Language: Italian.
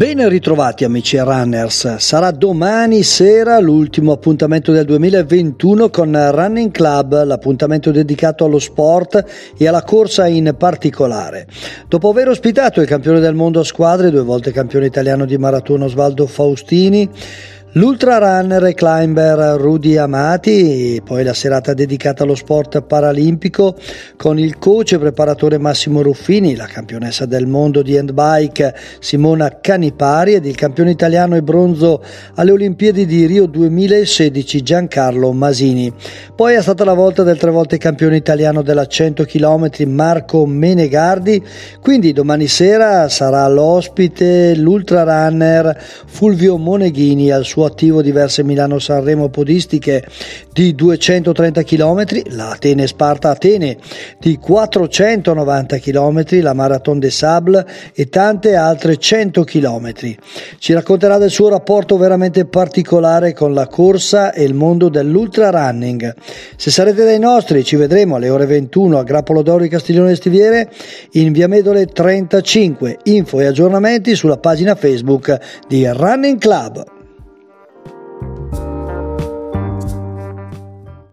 Ben ritrovati amici runners, sarà domani sera l'ultimo appuntamento del 2021 con Running Club, l'appuntamento dedicato allo sport e alla corsa in particolare. Dopo aver ospitato il campione del mondo a squadre, due volte campione italiano di maratona Osvaldo Faustini, L'ultra runner e climber Rudy Amati, poi la serata dedicata allo sport paralimpico con il coach e preparatore Massimo Ruffini, la campionessa del mondo di handbike Simona Canipari ed il campione italiano e bronzo alle Olimpiadi di Rio 2016 Giancarlo Masini. Poi è stata la volta del tre volte campione italiano della 100 km Marco Menegardi, quindi domani sera sarà l'ospite l'ultra runner Fulvio Moneghini al suo suo attivo diverse Milano-Sanremo podistiche di 230 km, la Atene Sparta Atene di 490 km, la Marathon des Sables e tante altre 100 km. Ci racconterà del suo rapporto veramente particolare con la corsa e il mondo dell'ultra running. Se sarete dei nostri ci vedremo alle ore 21 a Grappolo d'Oro di Castiglione Stiviere in via Medole 35. Info e aggiornamenti sulla pagina Facebook di Running Club.